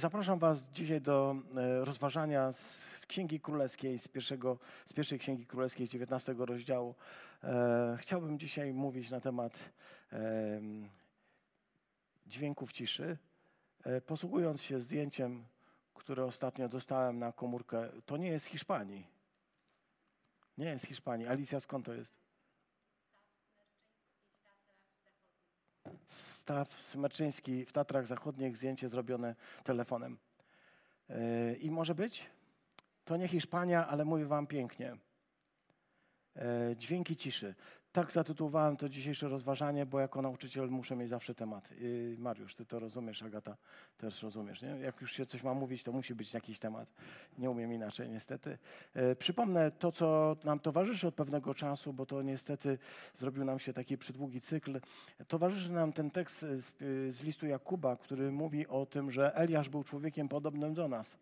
Zapraszam Was dzisiaj do e, rozważania z Księgi Królewskiej, z, pierwszego, z pierwszej Księgi Królewskiej, z 19 rozdziału. E, chciałbym dzisiaj mówić na temat dźwięków ciszy. E, posługując się zdjęciem, które ostatnio dostałem na komórkę, to nie jest Hiszpanii. Nie jest Hiszpanii. Alicja, skąd to jest? Staw Smerczyński w Tatrach Zachodnich, zdjęcie zrobione telefonem. Yy, I może być? To nie Hiszpania, ale mówię wam pięknie. Yy, dźwięki ciszy. Tak zatytułowałem to dzisiejsze rozważanie, bo jako nauczyciel muszę mieć zawsze temat. Yy, Mariusz, ty to rozumiesz, Agata też rozumiesz, nie? Jak już się coś ma mówić, to musi być jakiś temat. Nie umiem inaczej, niestety. Yy, przypomnę to, co nam towarzyszy od pewnego czasu, bo to niestety zrobił nam się taki przydługi cykl. Towarzyszy nam ten tekst z, z listu Jakuba, który mówi o tym, że Eliasz był człowiekiem podobnym do nas.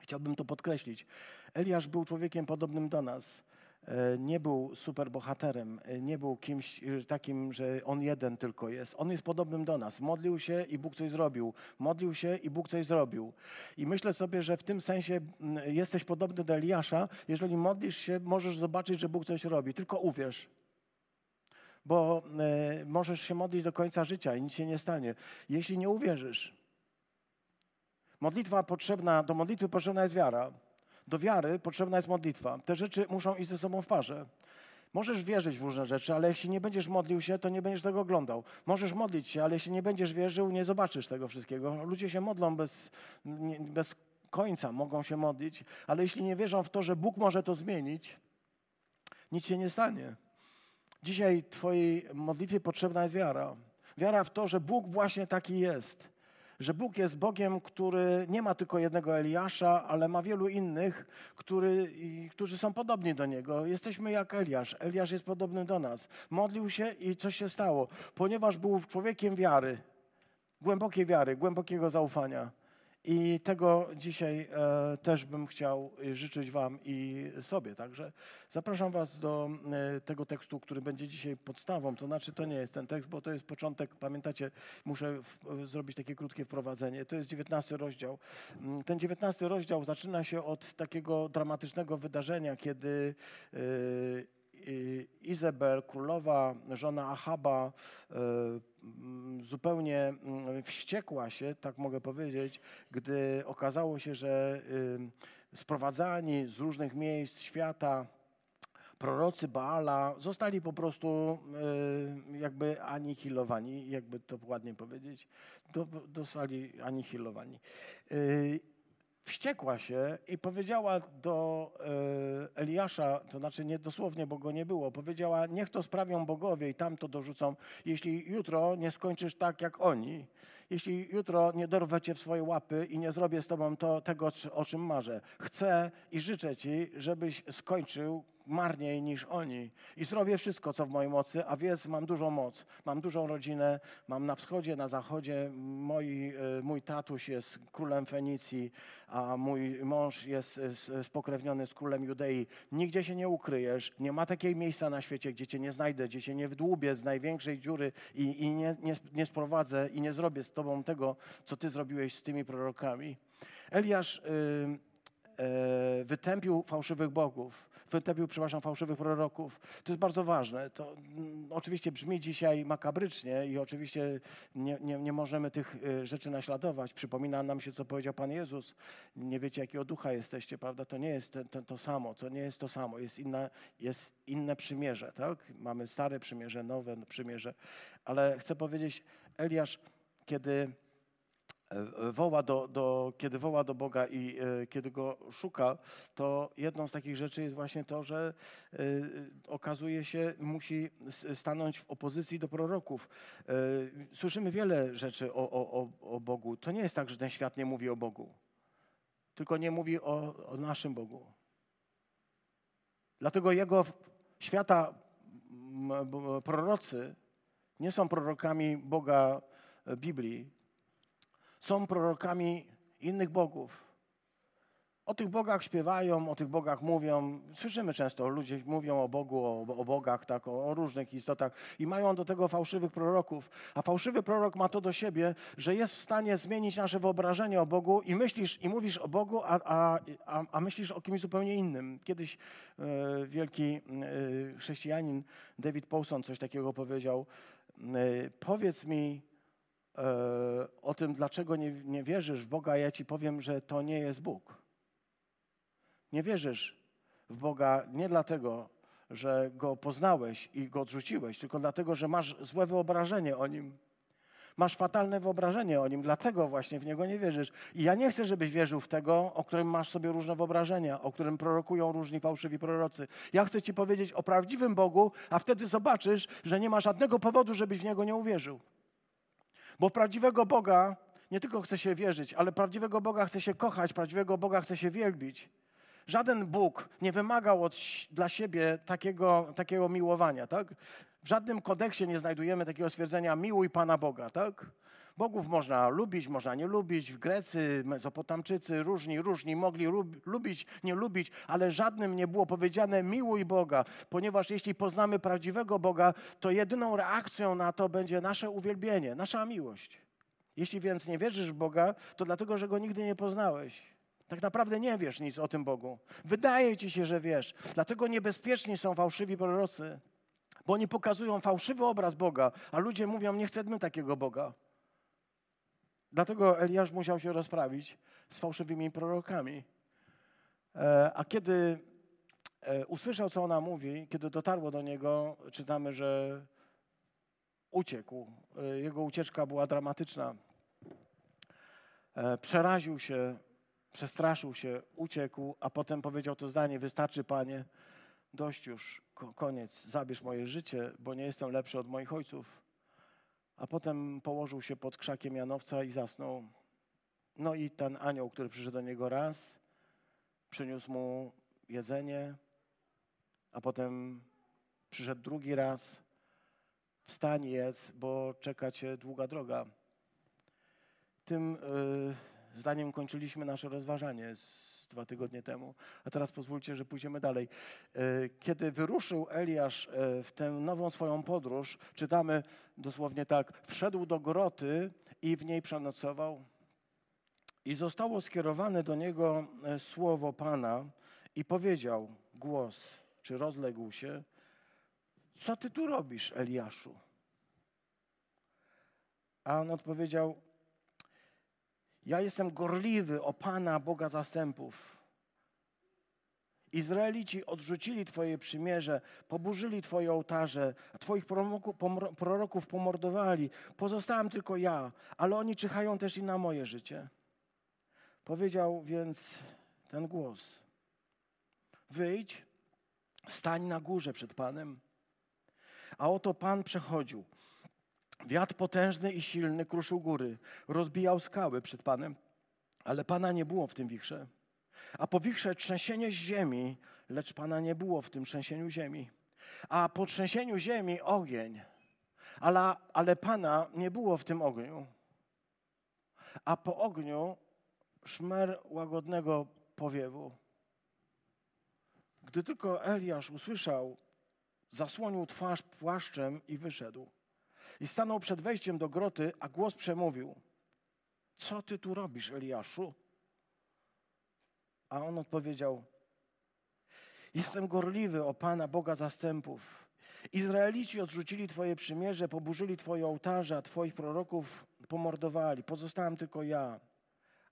Chciałbym to podkreślić. Eliasz był człowiekiem podobnym do nas. E, nie był superbohaterem, e, nie był kimś e, takim, że on jeden tylko jest. On jest podobnym do nas. Modlił się i Bóg coś zrobił. Modlił się i Bóg coś zrobił. I myślę sobie, że w tym sensie jesteś podobny do Eliasza. Jeżeli modlisz się, możesz zobaczyć, że Bóg coś robi. Tylko uwierz bo możesz się modlić do końca życia i nic się nie stanie. Jeśli nie uwierzysz, modlitwa potrzebna, do modlitwy potrzebna jest wiara. Do wiary potrzebna jest modlitwa. Te rzeczy muszą iść ze sobą w parze. Możesz wierzyć w różne rzeczy, ale jeśli nie będziesz modlił się, to nie będziesz tego oglądał. Możesz modlić się, ale jeśli nie będziesz wierzył, nie zobaczysz tego wszystkiego. Ludzie się modlą bez, bez końca, mogą się modlić, ale jeśli nie wierzą w to, że Bóg może to zmienić, nic się nie stanie. Dzisiaj Twojej modlitwie potrzebna jest wiara. Wiara w to, że Bóg właśnie taki jest że Bóg jest Bogiem, który nie ma tylko jednego Eliasza, ale ma wielu innych, który, którzy są podobni do Niego. Jesteśmy jak Eliasz. Eliasz jest podobny do nas. Modlił się i coś się stało, ponieważ był człowiekiem wiary, głębokiej wiary, głębokiego zaufania. I tego dzisiaj e, też bym chciał życzyć Wam i sobie. Także zapraszam Was do e, tego tekstu, który będzie dzisiaj podstawą. To znaczy, to nie jest ten tekst, bo to jest początek. Pamiętacie, muszę w, zrobić takie krótkie wprowadzenie. To jest 19 rozdział. Mm, ten 19 rozdział zaczyna się od takiego dramatycznego wydarzenia, kiedy e, Izabel, królowa, żona Ahaba, e, zupełnie mm, wściekła się, tak mogę powiedzieć, gdy okazało się, że sprowadzani z różnych miejsc świata prorocy Baala zostali po prostu e, jakby anihilowani, jakby to ładnie powiedzieć, zostali anihilowani. Wściekła się i powiedziała do e, Eliasza, to znaczy nie dosłownie, bo go nie było, powiedziała, niech to sprawią bogowie i tam to dorzucą, jeśli jutro nie skończysz tak jak oni, jeśli jutro nie dorwę cię w swoje łapy i nie zrobię z tobą to, tego, o czym marzę. Chcę i życzę ci, żebyś skończył marniej niż oni. I zrobię wszystko, co w mojej mocy, a wiedz, mam dużą moc. Mam dużą rodzinę, mam na wschodzie, na zachodzie. Moi, e, mój tatuś jest królem Fenicji, a mój mąż jest spokrewniony z królem Judei. Nigdzie się nie ukryjesz. Nie ma takiego miejsca na świecie, gdzie cię nie znajdę, gdzie cię nie wdłubię z największej dziury i, i nie, nie, nie sprowadzę i nie zrobię z tobą tego, co ty zrobiłeś z tymi prorokami. Eliasz yy, wytępił fałszywych bogów wytępił, przepraszam, fałszywych proroków. To jest bardzo ważne. To mm, oczywiście brzmi dzisiaj makabrycznie i oczywiście nie, nie, nie możemy tych y, rzeczy naśladować. Przypomina nam się, co powiedział Pan Jezus. Nie wiecie, jakiego ducha jesteście, prawda? To nie jest to, to samo, to nie jest to samo. Jest, inna, jest inne przymierze, tak? Mamy stare przymierze, nowe przymierze. Ale chcę powiedzieć, Eliasz, kiedy woła do, do, kiedy woła do Boga i e, kiedy go szuka, to jedną z takich rzeczy jest właśnie to, że e, okazuje się, musi stanąć w opozycji do proroków. E, słyszymy wiele rzeczy o, o, o, Bogu. To nie jest tak, że ten świat nie mówi o Bogu, tylko nie mówi o, o naszym Bogu. Dlatego jego świata prorocy nie są prorokami Boga Biblii, są prorokami innych bogów. o tych bogach śpiewają, o tych bogach mówią. Słyszymy często, ludzie mówią o Bogu, o, o bogach, tak, o, o, różnych istotach i mają do tego fałszywych proroków. A fałszywy prorok ma to do siebie, że jest w stanie zmienić nasze wyobrażenie o Bogu i myślisz i mówisz o Bogu, a, a, a, a myślisz o kimś zupełnie innym. Kiedyś e, wielki e, chrześcijanin David Paulson coś takiego powiedział. E, powiedz mi, o tym, dlaczego nie, nie wierzysz w Boga, ja ci powiem, że to nie jest Bóg. Nie wierzysz w Boga nie dlatego, że Go poznałeś i Go odrzuciłeś, tylko dlatego, że masz złe wyobrażenie o Nim. Masz fatalne wyobrażenie o Nim, dlatego właśnie w Niego nie wierzysz. I ja nie chcę, żebyś wierzył w tego, o którym masz sobie różne wyobrażenia, o którym prorokują różni fałszywi prorocy. Ja chcę Ci powiedzieć o prawdziwym Bogu, a wtedy zobaczysz, że nie ma żadnego powodu, żebyś w Niego nie uwierzył. Bo prawdziwego Boga nie tylko chce się wierzyć, ale prawdziwego Boga chce się kochać, prawdziwego Boga chce się wielbić. Żaden Bóg nie wymagał od, dla siebie takiego, takiego miłowania, tak? W żadnym kodeksie nie znajdujemy takiego stwierdzenia miłuj Pana Boga, tak? Bogów można lubić, można nie lubić. W Grecy, Mezopotamczycy, różni, różni mogli lubić, nie lubić, ale żadnym nie było powiedziane miłuj Boga, ponieważ jeśli poznamy prawdziwego Boga, to jedyną reakcją na to będzie nasze uwielbienie, nasza miłość. Jeśli więc nie wierzysz w Boga, to dlatego, że Go nigdy nie poznałeś. Tak naprawdę nie wiesz nic o tym Bogu. Wydaje ci się, że wiesz. Dlatego niebezpieczni są fałszywi prorocy, bo oni pokazują fałszywy obraz Boga, a ludzie mówią, nie chcemy takiego Boga. Dlatego Eliasz musiał się rozprawić z fałszywymi prorokami. E, a kiedy e, usłyszał, co ona mówi, kiedy dotarło do niego, czytamy, że uciekł. E, jego ucieczka była dramatyczna. Przeraził się, przestraszył się, uciekł, a potem powiedział to zdanie: Wystarczy, panie, dość już, koniec, zabierz moje życie, bo nie jestem lepszy od moich ojców. A potem położył się pod krzakiem Janowca i zasnął. No i ten anioł, który przyszedł do niego raz, przyniósł mu jedzenie, a potem przyszedł drugi raz. Wstań, jedz, bo czeka cię długa droga. Tym y, zdaniem kończyliśmy nasze rozważanie dwa tygodnie temu. A teraz pozwólcie, że pójdziemy dalej. Y, kiedy wyruszył Eliasz y, w tę nową swoją podróż, czytamy dosłownie tak: Wszedł do groty i w niej przenocował. I zostało skierowane do niego e, słowo Pana i powiedział głos, czy rozległ się, co ty tu robisz, Eliaszu? A on odpowiedział, ja jestem gorliwy o Pana, Boga zastępów. Izraelici odrzucili Twoje przymierze, poburzyli Twoje ołtarze, a Twoich proroków pomordowali. Pozostałem tylko ja, ale oni czyhają też i na moje życie. Powiedział więc ten głos: Wyjdź, stań na górze przed Panem. A oto Pan przechodził. Wiatr potężny i silny kruszył góry, rozbijał skały przed Panem, ale Pana nie było w tym wichrze. A po wichrze trzęsienie ziemi, lecz Pana nie było w tym trzęsieniu ziemi. A po trzęsieniu ziemi ogień, ale, ale Pana nie było w tym ogniu. A po ogniu szmer łagodnego powiewu. Gdy tylko Eliasz usłyszał, zasłonił twarz płaszczem i wyszedł. I stanął przed wejściem do groty, a głos przemówił: Co ty tu robisz, Eliaszu? A on odpowiedział: Jestem gorliwy o Pana, Boga zastępów. Izraelici odrzucili Twoje przymierze, poburzyli Twoje ołtarze, a Twoich proroków pomordowali. Pozostałem tylko ja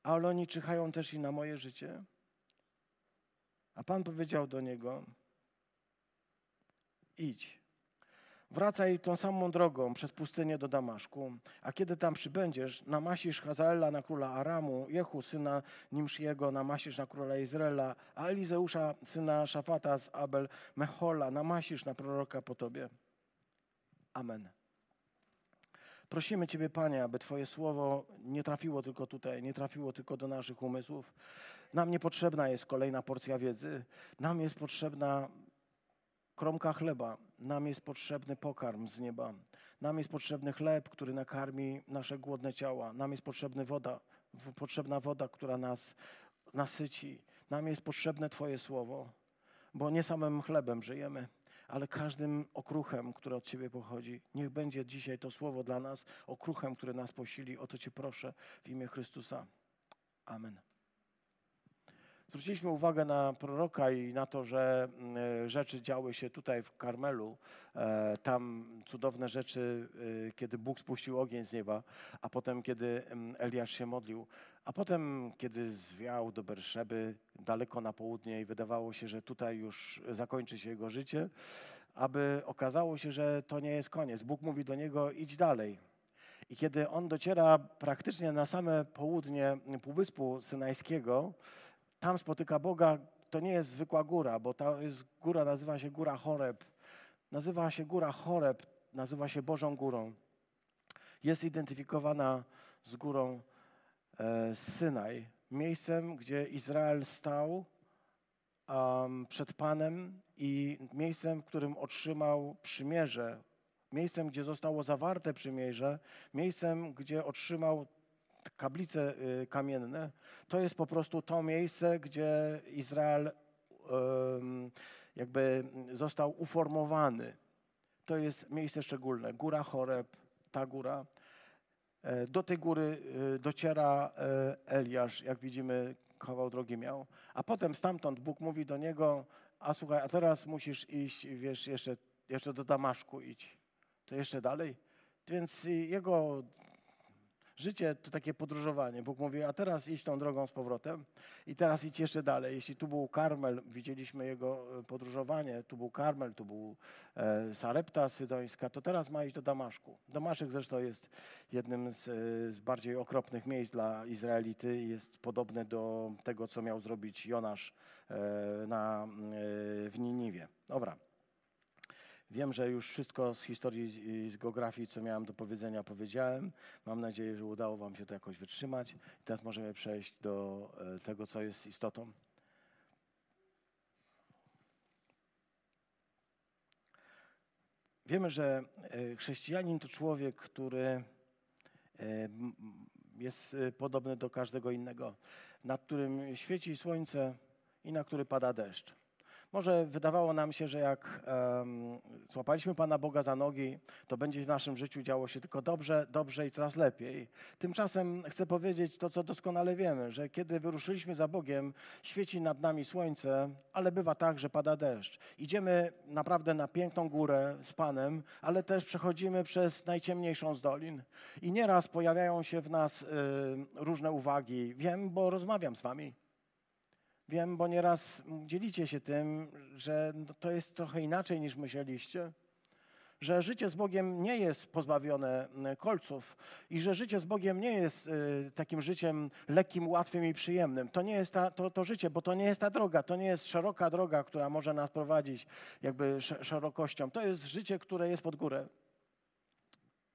ale oni czyhają też i na moje życie. A Pan powiedział do niego: Idź, wracaj tą samą drogą przez pustynię do Damaszku, a kiedy tam przybędziesz, namasisz Hazaela na króla Aramu, Jehu syna Nimsziego namasisz na króla Izraela, a Elizeusza syna Szafata z Abel Mechola namasisz na proroka po tobie. Amen. Prosimy Ciebie, Panie, aby Twoje słowo nie trafiło tylko tutaj, nie trafiło tylko do naszych umysłów. Nam niepotrzebna jest kolejna porcja wiedzy. Nam jest potrzebna kromka chleba. Nam jest potrzebny pokarm z nieba. Nam jest potrzebny chleb, który nakarmi nasze głodne ciała. Nam jest potrzebna woda, potrzebna woda, która nas nasyci. Nam jest potrzebne Twoje słowo, bo nie samym chlebem żyjemy, ale każdym okruchem, który od Ciebie pochodzi. Niech będzie dzisiaj to słowo dla nas okruchem, który nas posili. O to Cię proszę w imię Chrystusa. Amen. Zwróciliśmy uwagę na proroka i na to, że mm, rzeczy działy się tutaj w Karmelu. E, tam cudowne rzeczy, e, kiedy Bóg spuścił ogień z nieba, a potem, kiedy mm, Eliasz się modlił, a potem, kiedy zwiał do Berszeby, daleko na południe i wydawało się, że tutaj już zakończy się jego życie, aby okazało się, że to nie jest koniec. Bóg mówi do niego: idź dalej. I kiedy on dociera praktycznie na same południe Półwyspu Synajskiego, tam spotyka Boga, to nie jest zwykła góra, bo ta jest góra nazywa się Góra Choreb. Nazywa się Góra Choreb, nazywa się Bożą Górą. Jest identyfikowana z górą e, Synaj, miejscem, gdzie Izrael stał um, przed Panem i miejscem, w którym otrzymał przymierze, miejscem, gdzie zostało zawarte przymierze, miejscem, gdzie otrzymał kablice y, kamienne, to jest po prostu to miejsce, gdzie Izrael jakby został uformowany. To jest miejsce szczególne. Góra Choreb, ta góra. E, do tej góry y, dociera e, Eliasz, jak widzimy, kawał drogi miał. A potem stamtąd Bóg mówi do niego, a słuchaj, a teraz musisz iść, wiesz, jeszcze, jeszcze do Damaszku idź. To jeszcze dalej. Więc jego Życie to takie podróżowanie. Bóg mówi, a teraz idź tą drogą z powrotem i teraz idź jeszcze dalej. Jeśli tu był Karmel, widzieliśmy jego e, podróżowanie, tu był Karmel, tu był e, Sarepta Sydońska, to teraz ma iść do Damaszku. Damaszek zresztą jest jednym z, e, z bardziej okropnych miejsc dla Izraelity i jest podobny do tego, co miał zrobić Jonasz na, w Niniwie. Dobra. Wiem, że już wszystko z historii i z geografii, co miałem do powiedzenia, powiedziałem. Mam nadzieję, że udało Wam się to jakoś wytrzymać. Teraz możemy przejść do e, tego, co jest istotą. Wiemy, że e, chrześcijanin to człowiek, który e, jest podobny do każdego innego, nad którym świeci słońce i na który pada deszcz. Może wydawało nam się, że jak um, złapaliśmy Pana Boga za nogi, to będzie w naszym życiu działo się tylko dobrze, dobrze i coraz lepiej. Tymczasem chcę powiedzieć to, co doskonale wiemy, że kiedy wyruszyliśmy za Bogiem, świeci nad nami słońce, ale bywa tak, że pada deszcz. Idziemy naprawdę na piękną górę z Panem, ale też przechodzimy przez najciemniejszą z dolin. I nieraz pojawiają się w nas y, różne uwagi. Wiem, bo rozmawiam z Wami. Wiem, bo nieraz dzielicie się tym, że to jest trochę inaczej niż myśleliście, że życie z Bogiem nie jest pozbawione kolców i że życie z Bogiem nie jest y, takim życiem lekkim, łatwym i przyjemnym. To nie jest ta, to, to życie, bo to nie jest ta droga, to nie jest szeroka droga, która może nas prowadzić jakby szerokością. To jest życie, które jest pod górę.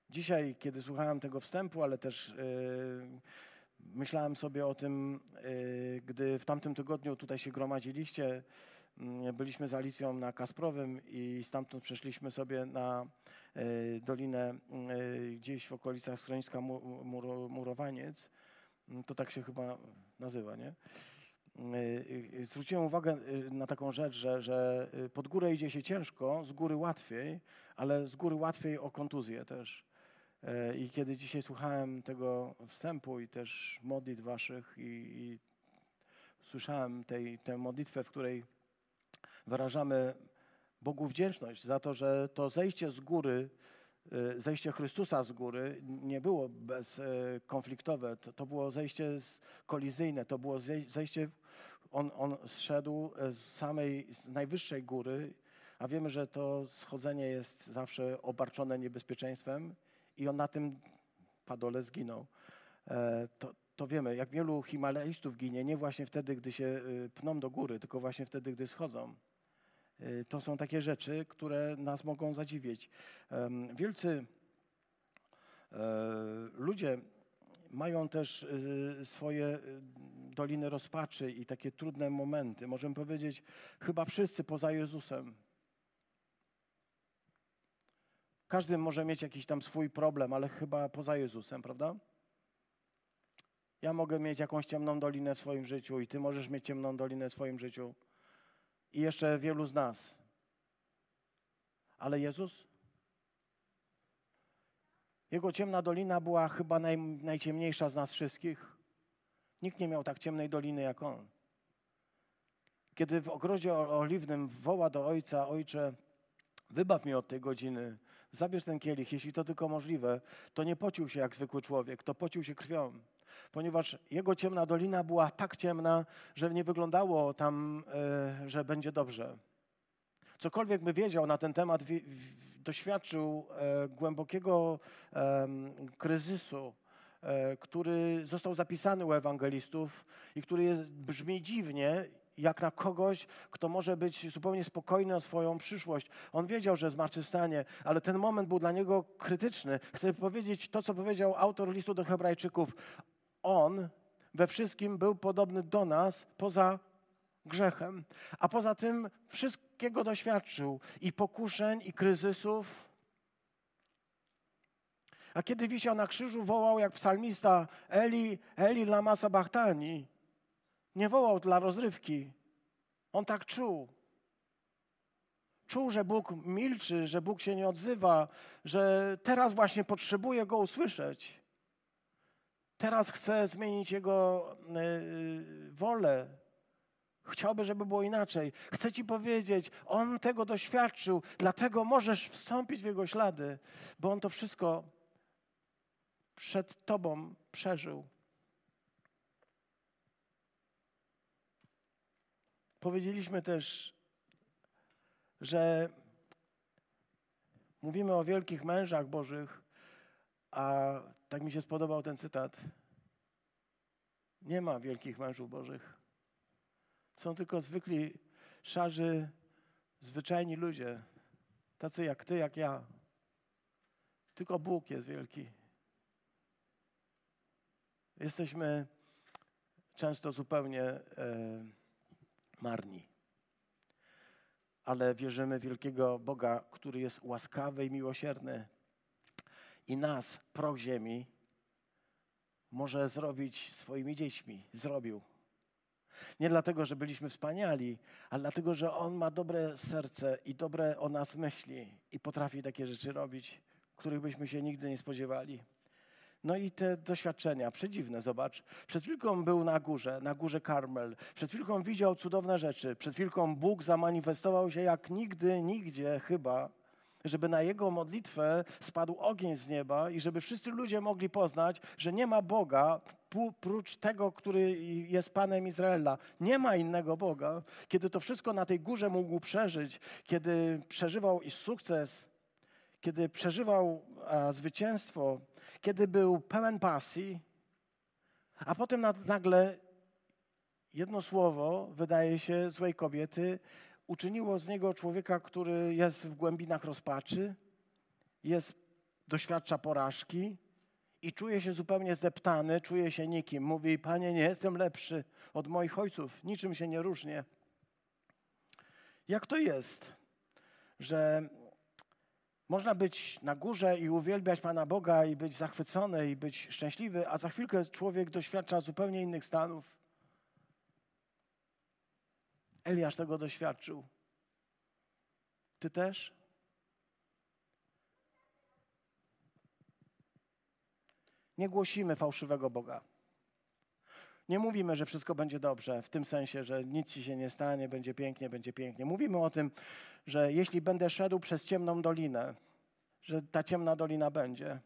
Dzisiaj, kiedy słuchałem tego wstępu, ale też yy, Myślałem sobie o tym, y, gdy w tamtym tygodniu tutaj się gromadziliście. Mm, byliśmy z Alicją na Kasprowym i stamtąd przeszliśmy sobie na y, dolinę y, gdzieś w okolicach schroniska Murowaniec. Mm, to tak się chyba nazywa, nie? Zwróciłem uwagę na taką rzecz, że, że pod górę idzie się ciężko, z góry łatwiej, ale z góry łatwiej o kontuzję też. E, I kiedy dzisiaj słuchałem tego wstępu i też modlitw waszych i, i słyszałem tej, tę modlitwę, w której wyrażamy Bogu wdzięczność za to, że to zejście z góry, e, zejście Chrystusa z góry nie było bezkonfliktowe. To, to było zejście kolizyjne, to było zejście, on, on zszedł z samej, z najwyższej góry, a wiemy, że to schodzenie jest zawsze obarczone niebezpieczeństwem i on na tym padole zginął. E, to, to wiemy, jak wielu Himalajstów ginie, nie właśnie wtedy, gdy się y, pną do góry, tylko właśnie wtedy, gdy schodzą. E, to są takie rzeczy, które nas mogą zadziwić. Wielcy e, ludzie mają też y, swoje y, doliny rozpaczy i takie trudne momenty. Możemy powiedzieć, chyba wszyscy poza Jezusem. Każdy może mieć jakiś tam swój problem, ale chyba poza Jezusem, prawda? Ja mogę mieć jakąś ciemną dolinę w swoim życiu i ty możesz mieć ciemną dolinę w swoim życiu. I jeszcze wielu z nas. Ale Jezus? Jego ciemna dolina była chyba naj, najciemniejsza z nas wszystkich. Nikt nie miał tak ciemnej doliny jak on. Kiedy w ogrodzie oliwnym woła do ojca, ojcze, wybaw mnie od tej godziny, zabierz ten kielich, jeśli to tylko możliwe, to nie pocił się jak zwykły człowiek, to pocił się krwią. Ponieważ jego ciemna dolina była tak ciemna, że nie wyglądało tam, e, że będzie dobrze. Cokolwiek by wiedział na ten temat, doświadczył e, głębokiego kryzysu, e, który został zapisany u ewangelistów i który jest, brzmi dziwnie, jak na kogoś, kto może być zupełnie spokojny o swoją przyszłość. On wiedział, że zmartwychwstanie, ale ten moment był dla niego krytyczny. Chcę powiedzieć to, co powiedział autor listu do Hebrajczyków. On we wszystkim był podobny do nas poza grzechem, a poza tym wszystkiego doświadczył i pokuszeń, i kryzysów. A kiedy wisiał na krzyżu, wołał jak psalmista Eli, Eli lama sabachthani. Nie wołał dla rozrywki. On tak czuł. Czuł, że Bóg milczy, że Bóg się nie odzywa, że teraz właśnie potrzebuje Go usłyszeć. Teraz chce zmienić Jego yy, wolę. Chciałby, żeby było inaczej. Chcę Ci powiedzieć, On tego doświadczył, dlatego możesz wstąpić w Jego ślady, bo On to wszystko przed Tobą przeżył. Powiedzieliśmy też, że mówimy o wielkich mężach Bożych, a tak mi się spodobał ten cytat. Nie ma wielkich mężów Bożych. Są tylko zwykli, szarzy, zwyczajni ludzie, tacy jak ty, jak ja. Tylko Bóg jest wielki. Jesteśmy często zupełnie. E, marni. Ale wierzymy w wielkiego Boga, który jest łaskawy i miłosierny. I nas, proch ziemi, może zrobić swoimi dziećmi. Zrobił. Nie dlatego, że byliśmy wspaniali, ale dlatego, że On ma dobre serce i dobre o nas myśli i potrafi takie rzeczy robić, których byśmy się nigdy nie spodziewali. No i te doświadczenia, przedziwne, zobacz. Przed chwilką był na górze, na górze Karmel. Przed chwilką widział cudowne rzeczy. Przed chwilką Bóg zamanifestował się jak nigdy, nigdzie chyba, żeby na jego modlitwę spadł ogień z nieba i żeby wszyscy ludzie mogli poznać, że nie ma Boga prócz tego, który jest Panem Izraela. Nie ma innego Boga. Kiedy to wszystko na tej górze mógł przeżyć, kiedy przeżywał i sukces, kiedy przeżywał a, zwycięstwo, kiedy był pełen pasji, a potem nagle jedno słowo, wydaje się, złej kobiety, uczyniło z niego człowieka, który jest w głębinach rozpaczy, jest, doświadcza porażki i czuje się zupełnie zdeptany, czuje się nikim. Mówi, panie, nie jestem lepszy od moich ojców, niczym się nie różnię. Jak to jest, że można być na górze i uwielbiać Pana Boga i być zachwycony i być szczęśliwy, a za chwilkę człowiek doświadcza zupełnie innych stanów. Eliasz tego doświadczył. Ty też? Nie głosimy fałszywego Boga. Nie mówimy, że wszystko będzie dobrze, w tym sensie, że nic ci się nie stanie, będzie pięknie, będzie pięknie. Mówimy o tym, że jeśli będę szedł przez ciemną dolinę, że ta ciemna dolina będzie.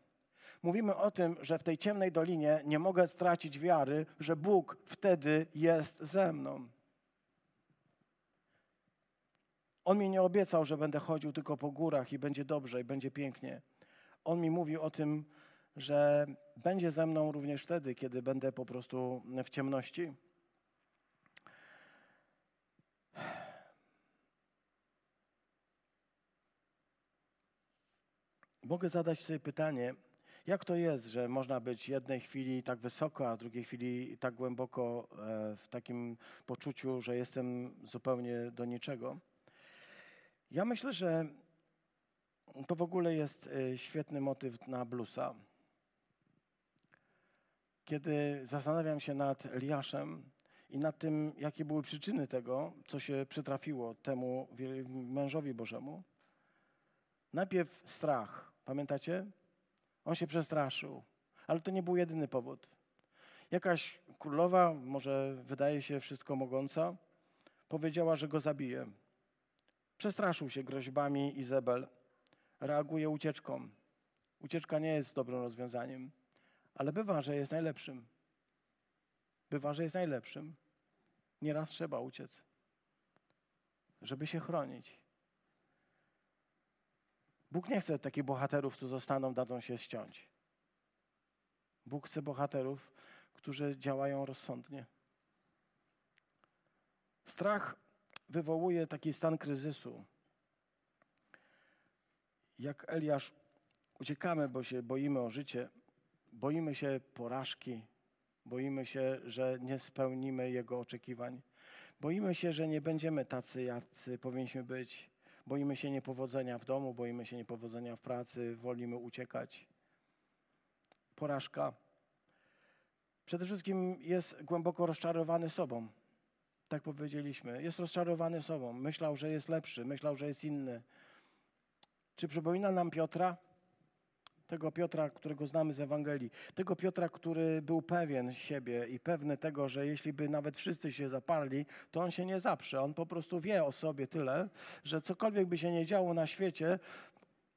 Mówimy o tym, że w tej ciemnej dolinie nie mogę stracić wiary, że Bóg wtedy jest ze mną. On mi nie obiecał, że będę chodził tylko po górach i będzie dobrze i będzie pięknie. On mi mówił o tym, że będzie ze mną również wtedy, kiedy będę po prostu w ciemności. Mogę zadać sobie pytanie, jak to jest, że można być jednej chwili tak wysoko, a drugiej chwili tak głęboko e, w takim poczuciu, że jestem zupełnie do niczego? Ja myślę, że to w ogóle jest e, świetny motyw na bluesa. Kiedy zastanawiam się nad Eliaszem i nad tym, jakie były przyczyny tego, co się przytrafiło temu mężowi Bożemu, najpierw strach. Pamiętacie? On się przestraszył, ale to nie był jedyny powód. Jakaś królowa, może wydaje się wszystko mogąca, powiedziała, że go zabije. Przestraszył się groźbami Izabel. Reaguje ucieczką. Ucieczka nie jest dobrym rozwiązaniem, ale bywa, że jest najlepszym. Bywa, że jest najlepszym. Nieraz trzeba uciec, żeby się chronić. Bóg nie chce takich bohaterów, co zostaną, dadzą się ściąć. Bóg chce bohaterów, którzy działają rozsądnie. Strach wywołuje taki stan kryzysu. Jak Eliasz uciekamy, bo się boimy o życie, boimy się porażki, boimy się, że nie spełnimy Jego oczekiwań, boimy się, że nie będziemy tacy, jacy powinniśmy być, boimy się niepowodzenia w domu, boimy się niepowodzenia w pracy, wolimy uciekać. Porażka. Przede wszystkim jest głęboko rozczarowany sobą. Tak powiedzieliśmy. Jest rozczarowany sobą. Myślał, że jest lepszy, myślał, że jest inny. Czy przypomina nam Piotra? Tego Piotra, którego znamy z Ewangelii. Tego Piotra, który był pewien siebie i pewny tego, że jeśli by nawet wszyscy się zaparli, to on się nie zaprze. On po prostu wie o sobie tyle, że cokolwiek by się nie działo na świecie,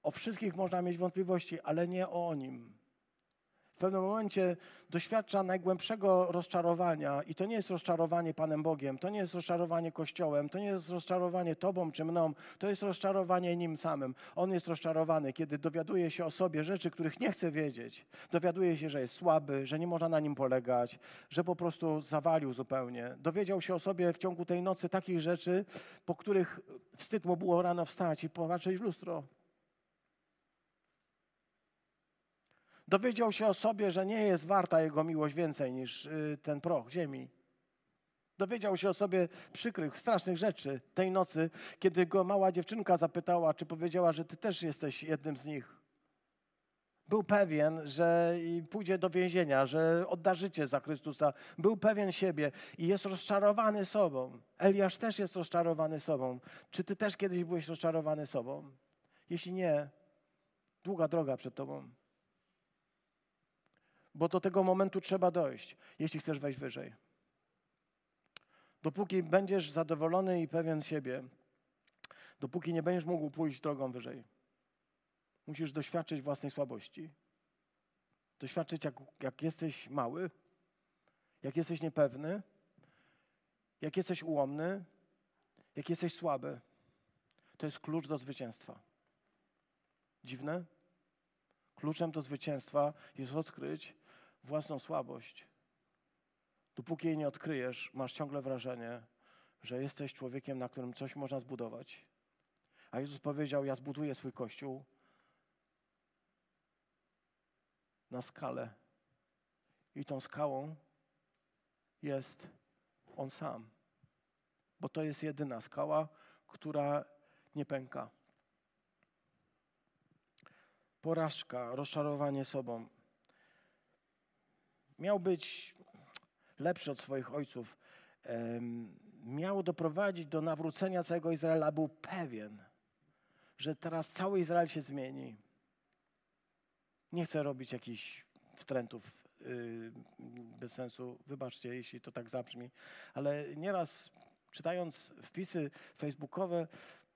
o wszystkich można mieć wątpliwości, ale nie o nim. W pewnym momencie doświadcza najgłębszego rozczarowania i to nie jest rozczarowanie Panem Bogiem, to nie jest rozczarowanie Kościołem, to nie jest rozczarowanie Tobą czy mną, to jest rozczarowanie nim samym. On jest rozczarowany, kiedy dowiaduje się o sobie rzeczy, których nie chce wiedzieć. Dowiaduje się, że jest słaby, że nie można na nim polegać, że po prostu zawalił zupełnie. Dowiedział się o sobie w ciągu tej nocy takich rzeczy, po których wstyd mu było rano wstać i popatrzeć w lustro. Dowiedział się o sobie, że nie jest warta jego miłość więcej niż y, ten proch ziemi. Dowiedział się o sobie przykrych, strasznych rzeczy tej nocy, kiedy go mała dziewczynka zapytała, czy powiedziała, że ty też jesteś jednym z nich. Był pewien, że pójdzie do więzienia, że odda życie za Chrystusa. Był pewien siebie i jest rozczarowany sobą. Eliasz też jest rozczarowany sobą. Czy ty też kiedyś byłeś rozczarowany sobą? Jeśli nie, długa droga przed tobą bo do tego momentu trzeba dojść, jeśli chcesz wejść wyżej. Dopóki będziesz zadowolony i pewien siebie, dopóki nie będziesz mógł pójść drogą wyżej, musisz doświadczyć własnej słabości. Doświadczyć, jak, jak jesteś mały, jak jesteś niepewny, jak jesteś ułomny, jak jesteś słaby. To jest klucz do zwycięstwa. Dziwne? Kluczem do zwycięstwa jest odkryć własną słabość. Dopóki jej nie odkryjesz, masz ciągle wrażenie, że jesteś człowiekiem, na którym coś można zbudować. A Jezus powiedział: Ja zbuduję swój kościół na skalę. I tą skałą jest On sam. Bo to jest jedyna skała, która nie pęka. Porażka, rozczarowanie sobą. Miał być lepszy od swoich ojców. Miał doprowadzić do nawrócenia całego Izraela. Był pewien, że teraz cały Izrael się zmieni. Nie chcę robić jakichś wtrętów yy, bez sensu. Wybaczcie, jeśli to tak zabrzmi, ale nieraz czytając wpisy facebookowe,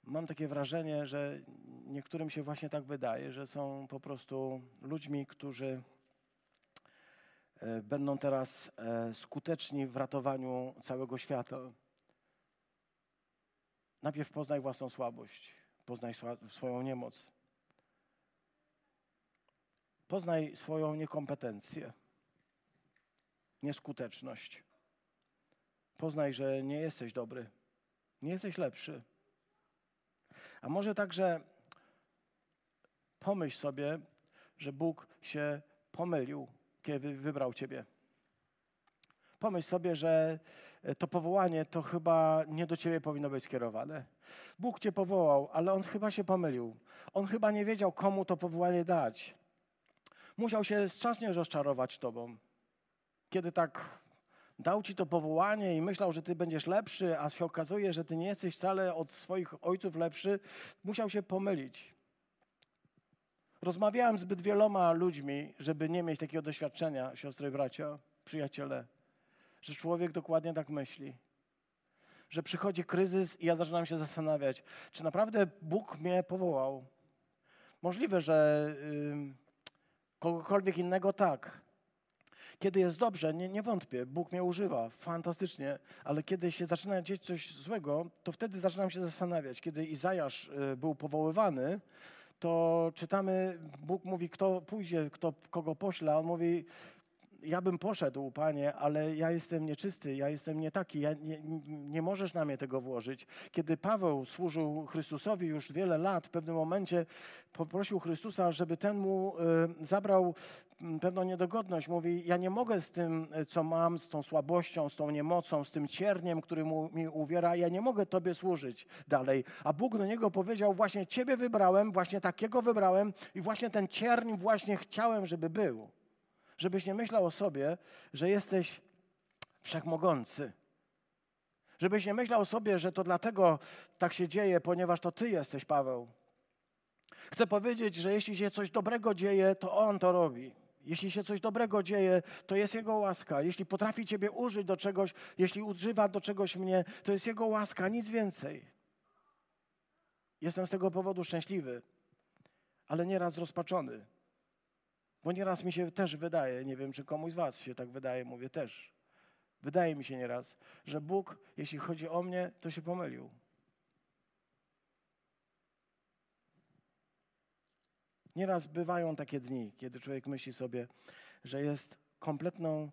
mam takie wrażenie, że niektórym się właśnie tak wydaje, że są po prostu ludźmi, którzy będą teraz e, skuteczni w ratowaniu całego świata. Najpierw poznaj własną słabość, poznaj swoją niemoc. Poznaj swoją niekompetencję, nieskuteczność. Poznaj, że nie jesteś dobry, nie jesteś lepszy. A może także pomyśl sobie, że Bóg się pomylił, kiedy wybrał Ciebie. Pomyśl sobie, że to powołanie to chyba nie do Ciebie powinno być skierowane. Bóg Cię powołał, ale On chyba się pomylił. On chyba nie wiedział, komu to powołanie dać. Musiał się strasznie rozczarować Tobą. kiedy tak dał ci to powołanie i myślał, że ty będziesz lepszy, a się okazuje, że ty nie jesteś wcale od swoich ojców lepszy, musiał się pomylić. Rozmawiałem zbyt wieloma ludźmi, żeby nie mieć takiego doświadczenia, siostry i bracia, przyjaciele, że człowiek dokładnie tak myśli. Że przychodzi kryzys i ja zaczynam się zastanawiać, czy naprawdę Bóg mnie powołał. Możliwe, że yy, kogokolwiek innego tak, kiedy jest dobrze, nie, nie wątpię, Bóg mnie używa, fantastycznie, ale kiedy się zaczyna dziać coś złego, to wtedy zaczynam się zastanawiać. Kiedy Izajasz y, był powoływany, to czytamy, Bóg mówi, kto pójdzie, kto kogo pośle, on mówi, ja bym poszedł, Panie, ale ja jestem nieczysty, ja jestem nie taki, ja nie, nie możesz na mnie tego włożyć. Kiedy Paweł służył Chrystusowi już wiele lat, w pewnym momencie poprosił Chrystusa, żeby ten mu y, zabrał pewną niedogodność. Mówi, ja nie mogę z tym, co mam, z tą słabością, z tą niemocą, z tym cierniem, który mu, mi uwiera, ja nie mogę Tobie służyć dalej. A Bóg do niego powiedział, właśnie Ciebie wybrałem, właśnie takiego wybrałem i właśnie ten cierń właśnie chciałem, żeby był żebyś nie myślał o sobie, że jesteś wszechmogący. Żebyś nie myślał o sobie, że to dlatego tak się dzieje, ponieważ to Ty jesteś Paweł. Chcę powiedzieć, że jeśli się coś dobrego dzieje, to On to robi. Jeśli się coś dobrego dzieje, to jest Jego łaska. Jeśli potrafi Ciebie użyć do czegoś, jeśli używa do czegoś mnie, to jest Jego łaska, nic więcej. Jestem z tego powodu szczęśliwy, ale nieraz rozpaczony. Bo nieraz mi się też wydaje, nie wiem czy komuś z Was się tak wydaje, mówię też. Wydaje mi się nieraz, że Bóg, jeśli chodzi o mnie, to się pomylił. Nieraz bywają takie dni, kiedy człowiek myśli sobie, że jest kompletną,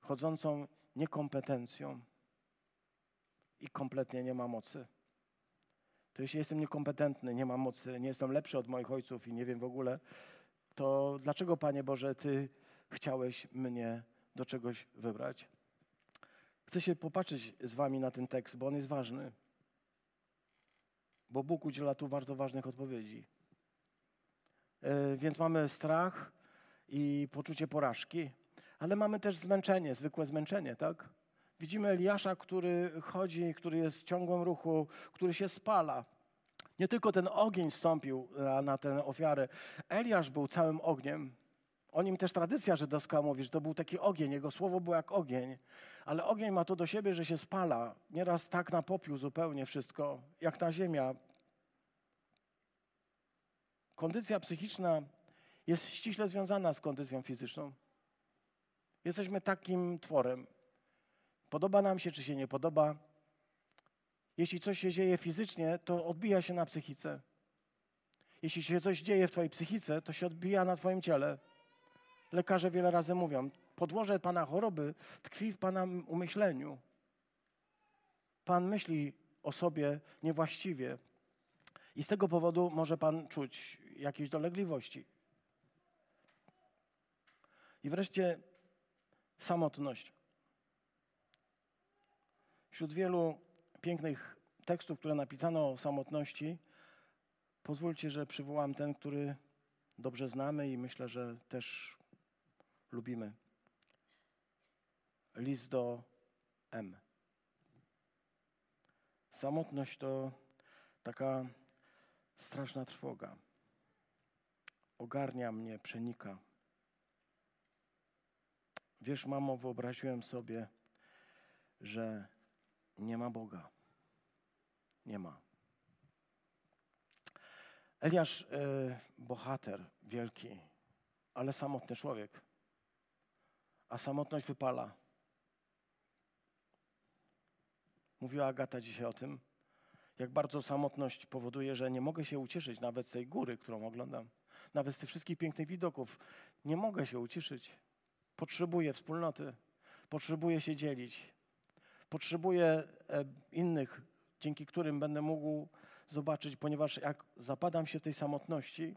chodzącą niekompetencją i kompletnie nie ma mocy. To jeśli jestem niekompetentny, nie mam mocy, nie jestem lepszy od moich ojców i nie wiem w ogóle, to dlaczego, Panie Boże, Ty chciałeś mnie do czegoś wybrać? Chcę się popatrzeć z Wami na ten tekst, bo on jest ważny. Bo Bóg udziela tu bardzo ważnych odpowiedzi. E, więc mamy strach i poczucie porażki, ale mamy też zmęczenie, zwykłe zmęczenie, tak? Widzimy Eliasza, który chodzi, który jest w ciągłym ruchu, który się spala. Nie tylko ten ogień stąpił na, na tę ofiarę. Eliasz był całym ogniem. O nim też tradycja żydowska mówi, że to był taki ogień. Jego słowo było jak ogień. Ale ogień ma to do siebie, że się spala. Nieraz tak na popiół zupełnie wszystko, jak ta ziemia. Kondycja psychiczna jest ściśle związana z kondycją fizyczną. Jesteśmy takim tworem. Podoba nam się, czy się nie podoba, jeśli coś się dzieje fizycznie, to odbija się na psychice. Jeśli się coś dzieje w Twojej psychice, to się odbija na Twoim ciele. Lekarze wiele razy mówią, podłoże Pana choroby tkwi w Pana umyśleniu. Pan myśli o sobie niewłaściwie i z tego powodu może Pan czuć jakieś dolegliwości. I wreszcie samotność. Wśród wielu pięknych tekstów, które napisano o samotności, pozwólcie, że przywołam ten, który dobrze znamy i myślę, że też lubimy. List do M. Samotność to taka straszna trwoga. Ogarnia mnie, przenika. Wiesz, mamo, wyobraziłem sobie, że nie ma Boga. Nie ma. Eliasz, y, bohater wielki, ale samotny człowiek. A samotność wypala. Mówiła Agata dzisiaj o tym, jak bardzo samotność powoduje, że nie mogę się ucieszyć nawet z tej góry, którą oglądam. Nawet z tych wszystkich pięknych widoków. Nie mogę się ucieszyć. Potrzebuję wspólnoty. Potrzebuję się dzielić. Potrzebuję e, innych, dzięki którym będę mógł zobaczyć, ponieważ jak zapadam się w tej samotności,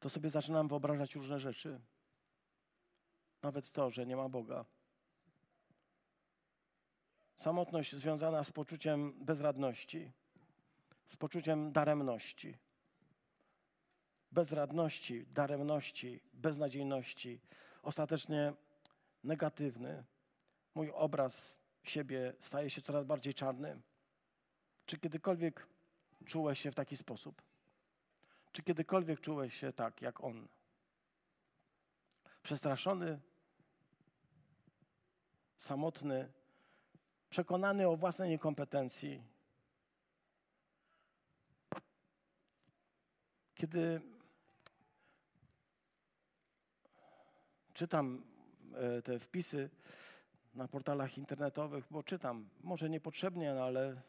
to sobie zaczynam wyobrażać różne rzeczy. Nawet to, że nie ma Boga. Samotność związana z poczuciem bezradności, z poczuciem daremności. Bezradności, daremności, beznadziejności. Ostatecznie negatywny, mój obraz siebie staje się coraz bardziej czarny? Czy kiedykolwiek czułeś się w taki sposób? Czy kiedykolwiek czułeś się tak jak on? Przestraszony, samotny, przekonany o własnej niekompetencji. Kiedy czytam e, te wpisy na portalach internetowych, bo czytam, może niepotrzebnie, no ale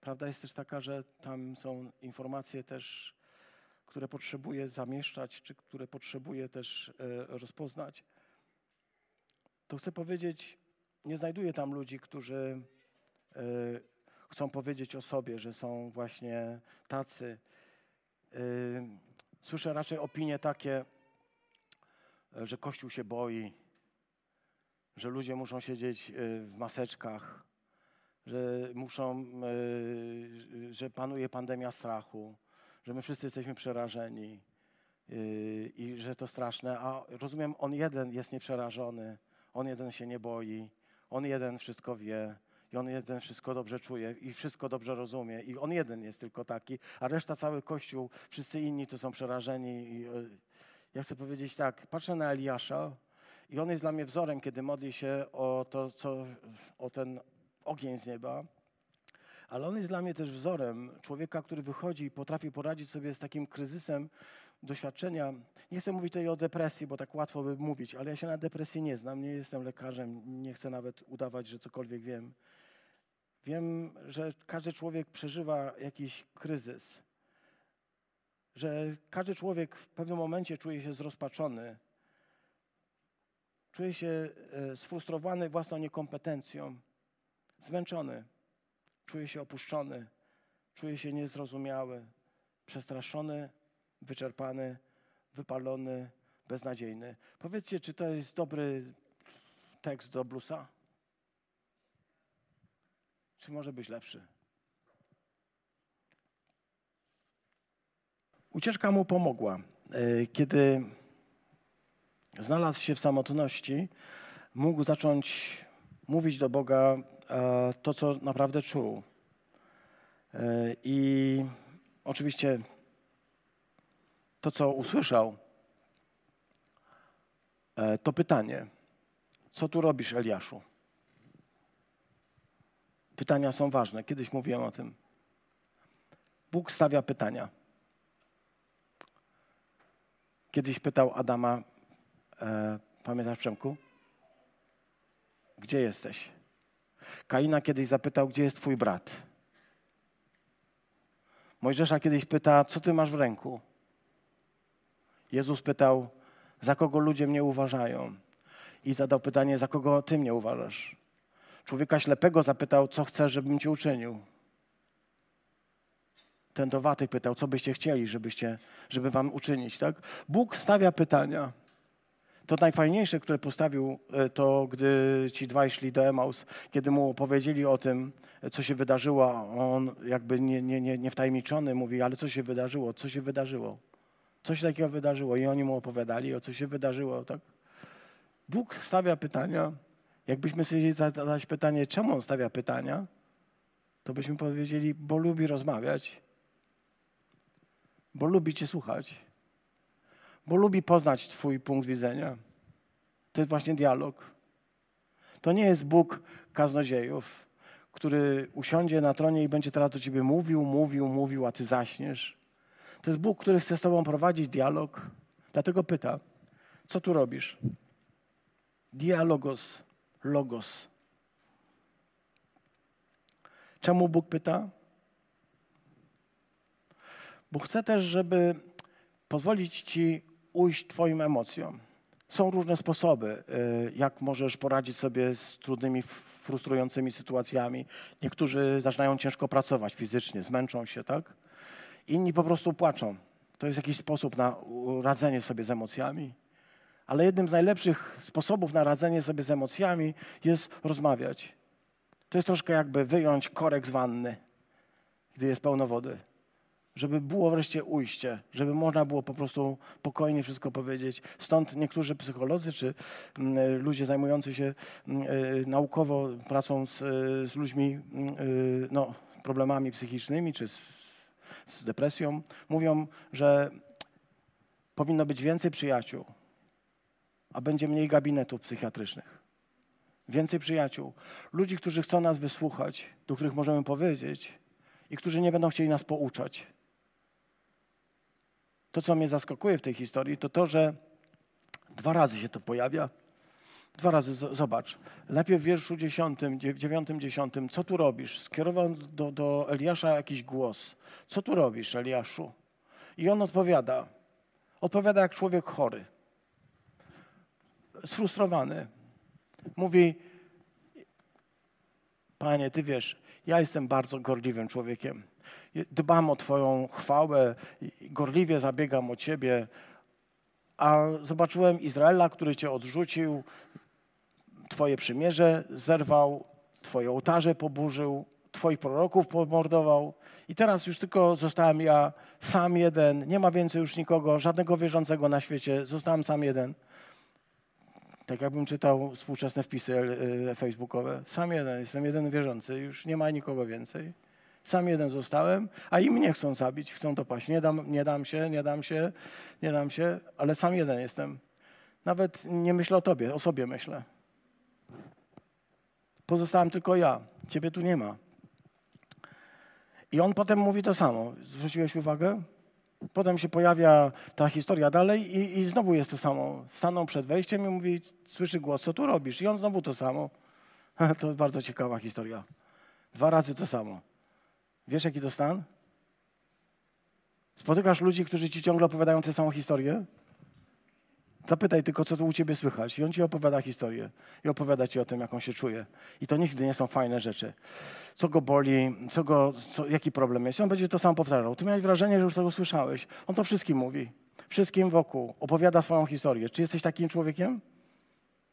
prawda jest też taka, że tam są informacje też, które potrzebuję zamieszczać, czy które potrzebuję też e, rozpoznać. To chcę powiedzieć, nie znajduję tam ludzi, którzy e, chcą powiedzieć o sobie, że są właśnie tacy. Słyszę raczej opinie takie, że Kościół się boi, że ludzie muszą siedzieć e, w maseczkach, że muszą, e, że panuje pandemia strachu, że my wszyscy jesteśmy przerażeni e, i że to straszne. A rozumiem, on jeden jest nieprzerażony, on jeden się nie boi, on jeden wszystko wie. I on jeden wszystko dobrze czuje i wszystko dobrze rozumie. I on jeden jest tylko taki, a reszta, cały Kościół, wszyscy inni to są przerażeni. I, ja chcę powiedzieć tak, patrzę na Eliasza i on jest dla mnie wzorem, kiedy modli się o, to, co, o ten ogień z nieba. Ale on jest dla mnie też wzorem człowieka, który wychodzi i potrafi poradzić sobie z takim kryzysem doświadczenia. Nie chcę mówić tutaj o depresji, bo tak łatwo by mówić, ale ja się na depresji nie znam, nie jestem lekarzem, nie chcę nawet udawać, że cokolwiek wiem. Wiem, że każdy człowiek przeżywa jakiś kryzys że każdy człowiek w pewnym momencie czuje się zrozpaczony, czuje się e, sfrustrowany własną niekompetencją, zmęczony, czuje się opuszczony, czuje się niezrozumiały, przestraszony, wyczerpany, wypalony, beznadziejny. Powiedzcie, czy to jest dobry tekst do blusa? Czy może być lepszy? Ucieczka mu pomogła. E, kiedy znalazł się w samotności, mógł zacząć mówić do Boga e, to, co naprawdę czuł. E, I oczywiście to, co usłyszał, to pytanie: Co tu robisz, Eliaszu? Pytania są ważne. Kiedyś mówiłem o tym. Bóg stawia pytania. Kiedyś pytał Adama, e, pamiętasz Przemku? Gdzie jesteś? Kaina kiedyś zapytał, gdzie jest twój brat? Mojżesza kiedyś pyta, co ty masz w ręku? Jezus pytał, za kogo ludzie mnie uważają? I zadał pytanie, za kogo ty mnie uważasz? Człowieka ślepego zapytał, co chcesz, żebym ci uczynił? ten dowaty pytał, co byście chcieli, żebyście, żeby wam uczynić, tak? Bóg stawia pytania. To najfajniejsze, które postawił, e, to gdy ci dwaj szli do Emaus, kiedy mu opowiedzieli o tym, co się wydarzyło, on jakby nie, nie, nie, nie mówi, ale co się wydarzyło, co się wydarzyło? Coś takiego wydarzyło i oni mu opowiadali o co się wydarzyło, tak? Bóg stawia pytania. Jakbyśmy sobie zadać pytanie, czemu on stawia pytania, to byśmy powiedzieli, bo lubi rozmawiać bo lubi Cię słuchać, bo lubi poznać Twój punkt widzenia. To jest właśnie dialog. To nie jest Bóg kaznodziejów, który usiądzie na tronie i będzie teraz do Ciebie mówił, mówił, mówił, a Ty zaśniesz. To jest Bóg, który chce z Tobą prowadzić dialog. Dlatego pyta, co tu robisz? Dialogos, logos. Czemu Bóg pyta? bo chcę też, żeby pozwolić Ci ujść Twoim emocjom. Są różne sposoby, y, jak możesz poradzić sobie z trudnymi, frustrującymi sytuacjami. Niektórzy zaczynają ciężko pracować fizycznie, zmęczą się, tak? Inni po prostu płaczą. To jest jakiś sposób na radzenie sobie z emocjami. Ale jednym z najlepszych sposobów na radzenie sobie z emocjami jest rozmawiać. To jest troszkę jakby wyjąć korek z wanny, gdy jest pełno wody żeby było wreszcie ujście, żeby można było po prostu spokojnie wszystko powiedzieć. Stąd niektórzy psycholodzy czy mm, ludzie zajmujący się mm, y, naukowo pracą z, z ludźmi y, no, problemami psychicznymi czy z, z depresją mówią, że powinno być więcej przyjaciół, a będzie mniej gabinetów psychiatrycznych. Więcej przyjaciół, ludzi, którzy chcą nas wysłuchać, do których możemy powiedzieć i którzy nie będą chcieli nas pouczać. To, co mnie zaskakuje w tej historii, to to, że dwa razy się to pojawia. Dwa razy, zobacz. Najpierw w wierszu dziesiątym, dziewiątym, dziesiątym, co tu robisz? Skierował do, do Eliasza jakiś głos. Co tu robisz, Eliaszu? I on odpowiada. Odpowiada jak człowiek chory. Sfrustrowany. Mówi, Panie, Ty wiesz, ja jestem bardzo gorliwym człowiekiem. Dbam o Twoją chwałę, gorliwie zabiegam o Ciebie, a zobaczyłem Izraela, który Cię odrzucił, Twoje przymierze zerwał, Twoje ołtarze poburzył, Twoich proroków pomordował. I teraz już tylko zostałem ja sam jeden, nie ma więcej już nikogo, żadnego wierzącego na świecie, zostałem sam jeden. Tak jakbym czytał współczesne wpisy e, facebookowe. Sam jeden, jestem jeden wierzący, już nie ma nikogo więcej. Sam jeden zostałem, a i mnie chcą zabić, chcą dopaść. Nie dam, nie dam się, nie dam się, nie dam się, ale sam jeden jestem. Nawet nie myślę o tobie, o sobie myślę. Pozostałem tylko ja. Ciebie tu nie ma. I on potem mówi to samo. Zwróciłeś uwagę? Potem się pojawia ta historia dalej i, i znowu jest to samo. Staną przed wejściem i mówi, słyszy głos, co tu robisz? I on znowu to samo. To bardzo ciekawa historia. Dwa razy to samo. Wiesz, jaki to stan? Spotykasz ludzi, którzy ci ciągle opowiadają tę samą historię? Zapytaj tylko, co tu u ciebie słychać. I on ci opowiada historię. I opowiada ci o tym, jak on się czuje. I to nigdy nie są fajne rzeczy. Co go boli, co go, co, jaki problem jest. I on będzie to sam powtarzał. Ty miałeś wrażenie, że już tego słyszałeś. On to wszystkim mówi. Wszystkim wokół. Opowiada swoją historię. Czy jesteś takim człowiekiem?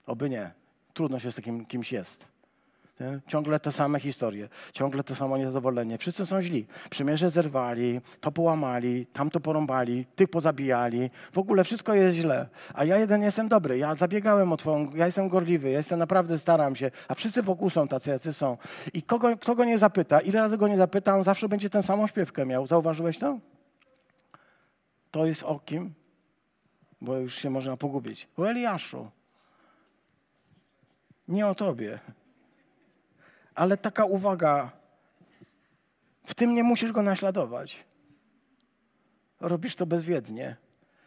Oby nie. Trudno się z takim kimś jest. Nie? Ciągle te same historie, ciągle to samo niezadowolenie. Wszyscy są źli. Przymierze zerwali, to połamali, tamto porąbali, tych pozabijali. W ogóle wszystko jest źle. A ja jeden jestem dobry, ja zabiegałem o twoją, ja jestem gorliwy, ja jestem naprawdę, staram się. A wszyscy wokół są tacy, jacy są. I kogo, kto go nie zapyta, ile razy go nie zapyta, on zawsze będzie tę samą śpiewkę miał. Zauważyłeś to? To jest o kim? Bo już się można pogubić. O Eliaszu. Nie o tobie. Ale taka uwaga, w tym nie musisz go naśladować. Robisz to bezwiednie.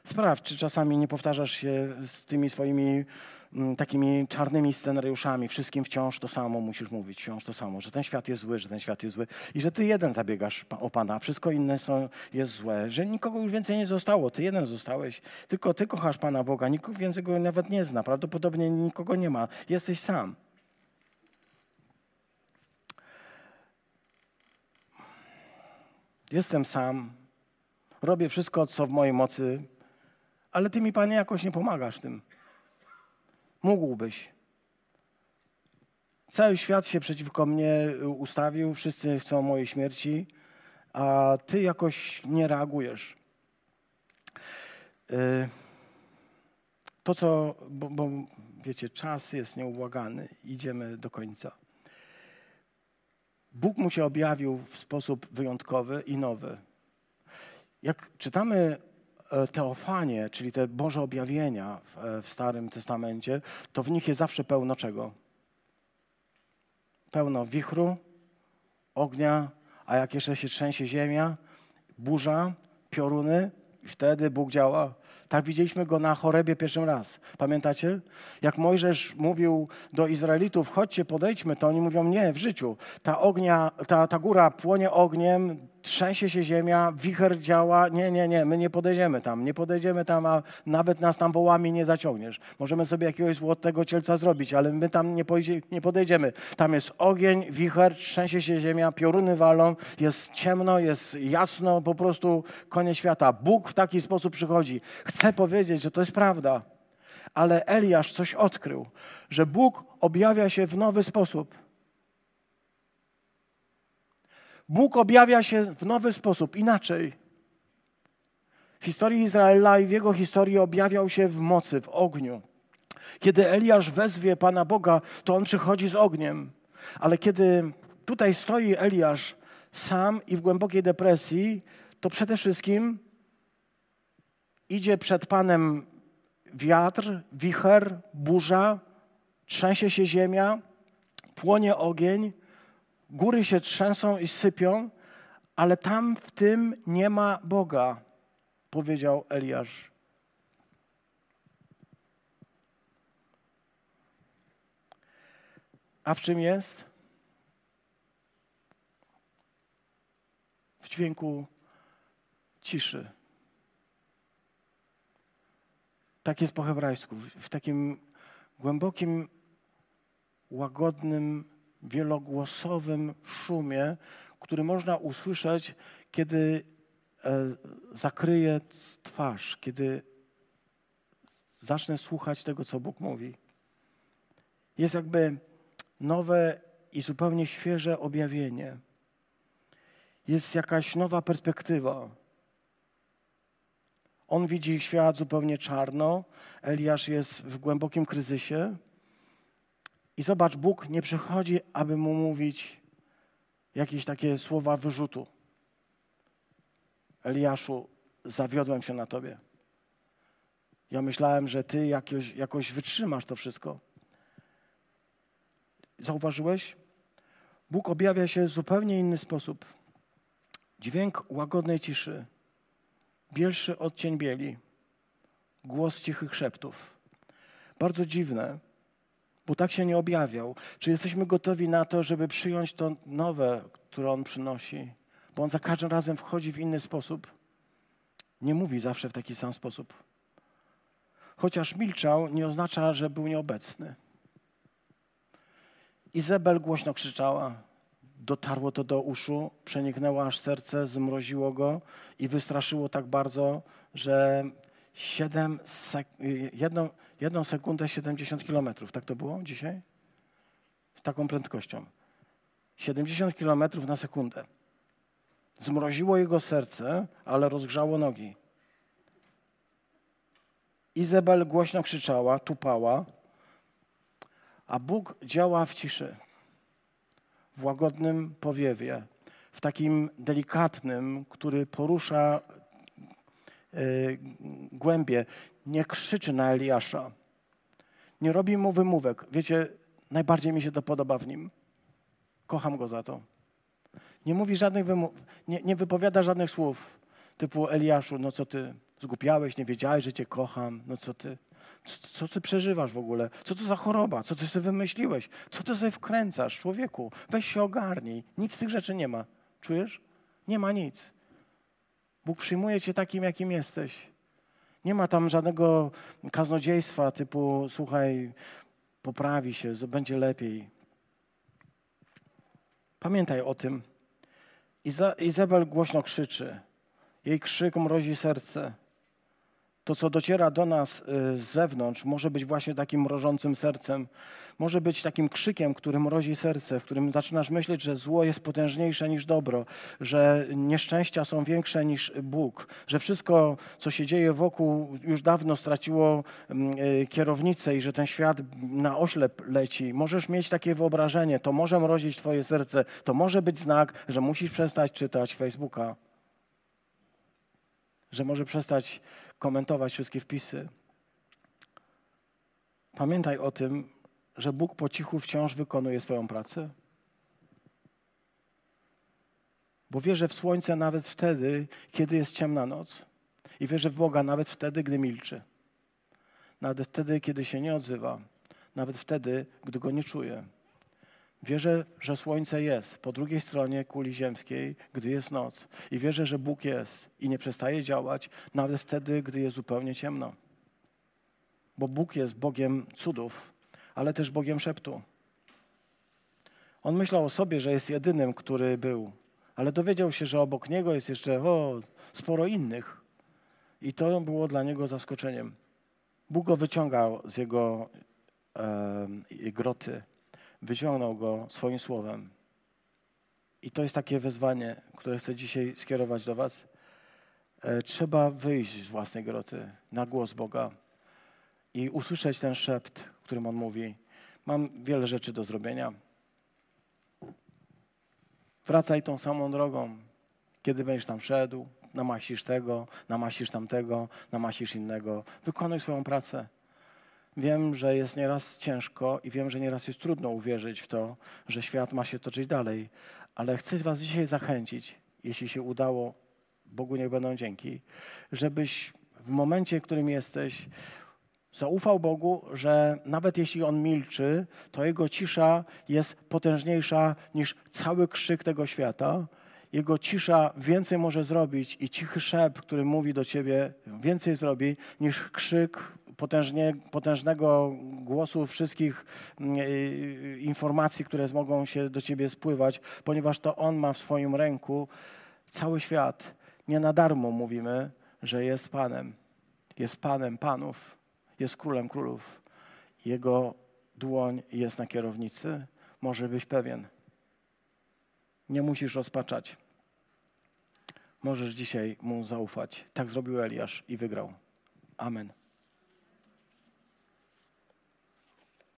Sprawdź, czy czasami nie powtarzasz się z tymi swoimi m, mm, takimi czarnymi scenariuszami. Wszystkim wciąż to samo musisz mówić, wciąż to samo, że ten świat jest zły, że ten świat jest zły i że ty jeden zabiegasz o Pana, a wszystko inne są, jest złe, że nikogo już więcej nie zostało, ty jeden zostałeś, tylko ty kochasz Pana Boga, nikt więcej go nawet nie zna, prawdopodobnie nikogo nie ma, jesteś sam. Jestem sam, robię wszystko, co w mojej mocy, ale ty mi, Panie, jakoś nie pomagasz tym. Mógłbyś. Cały świat się przeciwko mnie ustawił, wszyscy chcą mojej śmierci, a ty jakoś nie reagujesz. Y, to, co, bo, bo wiecie, czas jest nieubłagany, idziemy do końca. Bóg mu się objawił w sposób wyjątkowy i nowy. Jak czytamy e, teofanie, czyli te Boże objawienia e, w Starym Testamencie, to w nich jest zawsze pełno czego? Pełno wichru, ognia, a jak jeszcze się trzęsie ziemia, burza, pioruny, wtedy Bóg działa. Tak widzieliśmy go na chorebie pierwszy raz. Pamiętacie? Jak Mojżesz mówił do Izraelitów, chodźcie, podejdźmy, to oni mówią, nie, w życiu. Ta, ognia, ta, ta góra płonie ogniem, trzęsie się ziemia, wicher działa. Nie, nie, nie, my nie podejdziemy tam, nie podejdziemy tam, a nawet nas tam wołami nie zaciągniesz. Możemy sobie jakiegoś złotego cielca zrobić, ale my tam nie, podejdziemy. Tam jest ogień, wicher, trzęsie się ziemia, pioruny walą, jest ciemno, jest jasno, po prostu koniec świata. Bóg w taki sposób przychodzi. Chcę powiedzieć, że to jest prawda. Ale Eliasz coś odkrył, że Bóg objawia się w nowy sposób. Bóg objawia się w nowy sposób, inaczej. W historii Izraela i w jego historii objawiał się w mocy, w ogniu. Kiedy Eliasz wezwie Pana Boga, to on przychodzi z ogniem. Ale kiedy tutaj stoi Eliasz sam i w głębokiej depresji, to przede wszystkim idzie przed Panem wiatr, wicher, burza, trzęsie się ziemia, płonie ogień, góry się trzęsą i sypią, ale tam w tym nie ma Boga, powiedział Eliasz. A w czym jest? W dźwięku ciszy. Tak jest po hebrajsku, w takim głębokim, łagodnym, wielogłosowym szumie, który można usłyszeć, kiedy e, zakryję twarz, kiedy zacznę słuchać tego, co Bóg mówi. Jest jakby nowe i zupełnie świeże objawienie. Jest jakaś nowa perspektywa. On widzi świat zupełnie czarno. Eliasz jest w głębokim kryzysie. I zobacz, Bóg nie przychodzi, aby mu mówić jakieś takie słowa wyrzutu. Eliaszu, zawiodłem się na tobie. Ja myślałem, że ty jakoś, jakoś wytrzymasz to wszystko. Zauważyłeś? Bóg objawia się w zupełnie inny sposób. Dźwięk łagodnej ciszy, bielszy odcień bieli, głos cichych szeptów. Bardzo dziwne, bo tak się nie objawiał. Czy jesteśmy gotowi na to, żeby przyjąć to nowe, które On przynosi? Bo On za każdym razem wchodzi w inny sposób. Nie mówi zawsze w taki sam sposób. Chociaż milczał, nie oznacza, że był nieobecny. Izabel głośno krzyczała. Dotarło to do uszu, przeniknęło aż serce, zmroziło go i wystraszyło tak bardzo, że 7 sek jedną, jedną sekundę 70 kilometrów. Tak to było dzisiaj? Z taką prędkością. 70 kilometrów na sekundę. Zmroziło jego serce, ale rozgrzało nogi. Izabel głośno krzyczała, tupała, a Bóg działa w ciszy, w łagodnym powiewie, w takim delikatnym, który porusza y, głębie. Nie krzyczy na Eliasza, nie robi mu wymówek. Wiecie, najbardziej mi się to podoba w nim. Kocham go za to. Nie mówi żadnych wymówek, nie, nie wypowiada żadnych słów typu Eliaszu, no co ty, zgupiałeś, nie wiedziałeś, że cię kocham, no co ty. Co, co, ty przeżywasz w ogóle? Co to za choroba? Co ty sobie wymyśliłeś? Co ty sobie wkręcasz, człowieku? Weź się ogarnij. Nic z tych rzeczy nie ma. Czujesz? Nie ma nic. Bóg przyjmuje cię takim, jakim jesteś. Nie ma tam żadnego kaznodziejstwa typu, słuchaj, poprawi się, będzie lepiej. Pamiętaj o tym. Iza Izabel głośno krzyczy. Jej krzyk mrozi serce to, co dociera do nas y, z zewnątrz, może być właśnie takim mrożącym sercem, może być takim krzykiem, który mrozi serce, w którym zaczynasz myśleć, że zło jest potężniejsze niż dobro, że nieszczęścia są większe niż Bóg, że wszystko, co się dzieje wokół, już dawno straciło mm, y, kierownicę i że ten świat na oślep leci. Możesz mieć takie wyobrażenie, to może mrozić Twoje serce, to może być znak, że musisz przestać czytać Facebooka, że może przestać komentować wszystkie wpisy. Pamiętaj o tym, że Bóg po cichu wciąż wykonuje swoją pracę. Bo wierzę w słońce nawet wtedy, kiedy jest ciemna noc. I wierzę w Boga nawet wtedy, gdy milczy. Nawet wtedy, kiedy się nie odzywa. Nawet wtedy, gdy go nie czuję. Wierzę, że słońce jest po drugiej stronie kuli ziemskiej, gdy jest noc. I wierzę, że Bóg jest i nie przestaje działać nawet wtedy, gdy jest zupełnie ciemno. Bo Bóg jest Bogiem cudów, ale też Bogiem szeptu. On myślał o sobie, że jest jedynym, który był, ale dowiedział się, że obok niego jest jeszcze o, sporo innych. I to było dla niego zaskoczeniem. Bóg go wyciągał z jego e, groty wyciągnął go swoim słowem. I to jest takie wezwanie, które chcę dzisiaj skierować do Was. E, Trzeba wyjść z własnej groty na głos Boga i usłyszeć ten szept, którym On mówi. Mam wiele rzeczy do zrobienia. Wracaj tą samą drogą. Kiedy będziesz tam szedł, namasisz tego, namasisz tamtego, namasisz innego. Wykonuj swoją pracę. Wiem, że jest nieraz ciężko i wiem, że nieraz jest trudno uwierzyć w to, że świat ma się toczyć dalej, ale chcę Was dzisiaj zachęcić, jeśli się udało, Bogu niech będą dzięki, żebyś w momencie, w którym jesteś, zaufał Bogu, że nawet jeśli On milczy, to Jego cisza jest potężniejsza niż cały krzyk tego świata. Jego cisza więcej może zrobić i cichy szep, który mówi do ciebie, więcej zrobi niż krzyk potężnie, potężnego głosu wszystkich mm, y, informacji, które mogą się do ciebie spływać, ponieważ to On ma w swoim ręku cały świat. Nie na darmo mówimy, że jest Panem. Jest Panem Panów, jest Królem Królów. Jego dłoń jest na kierownicy. Może być pewien. Nie musisz rozpaczać. Możesz dzisiaj mu zaufać. Tak zrobił Eliasz i wygrał. Amen.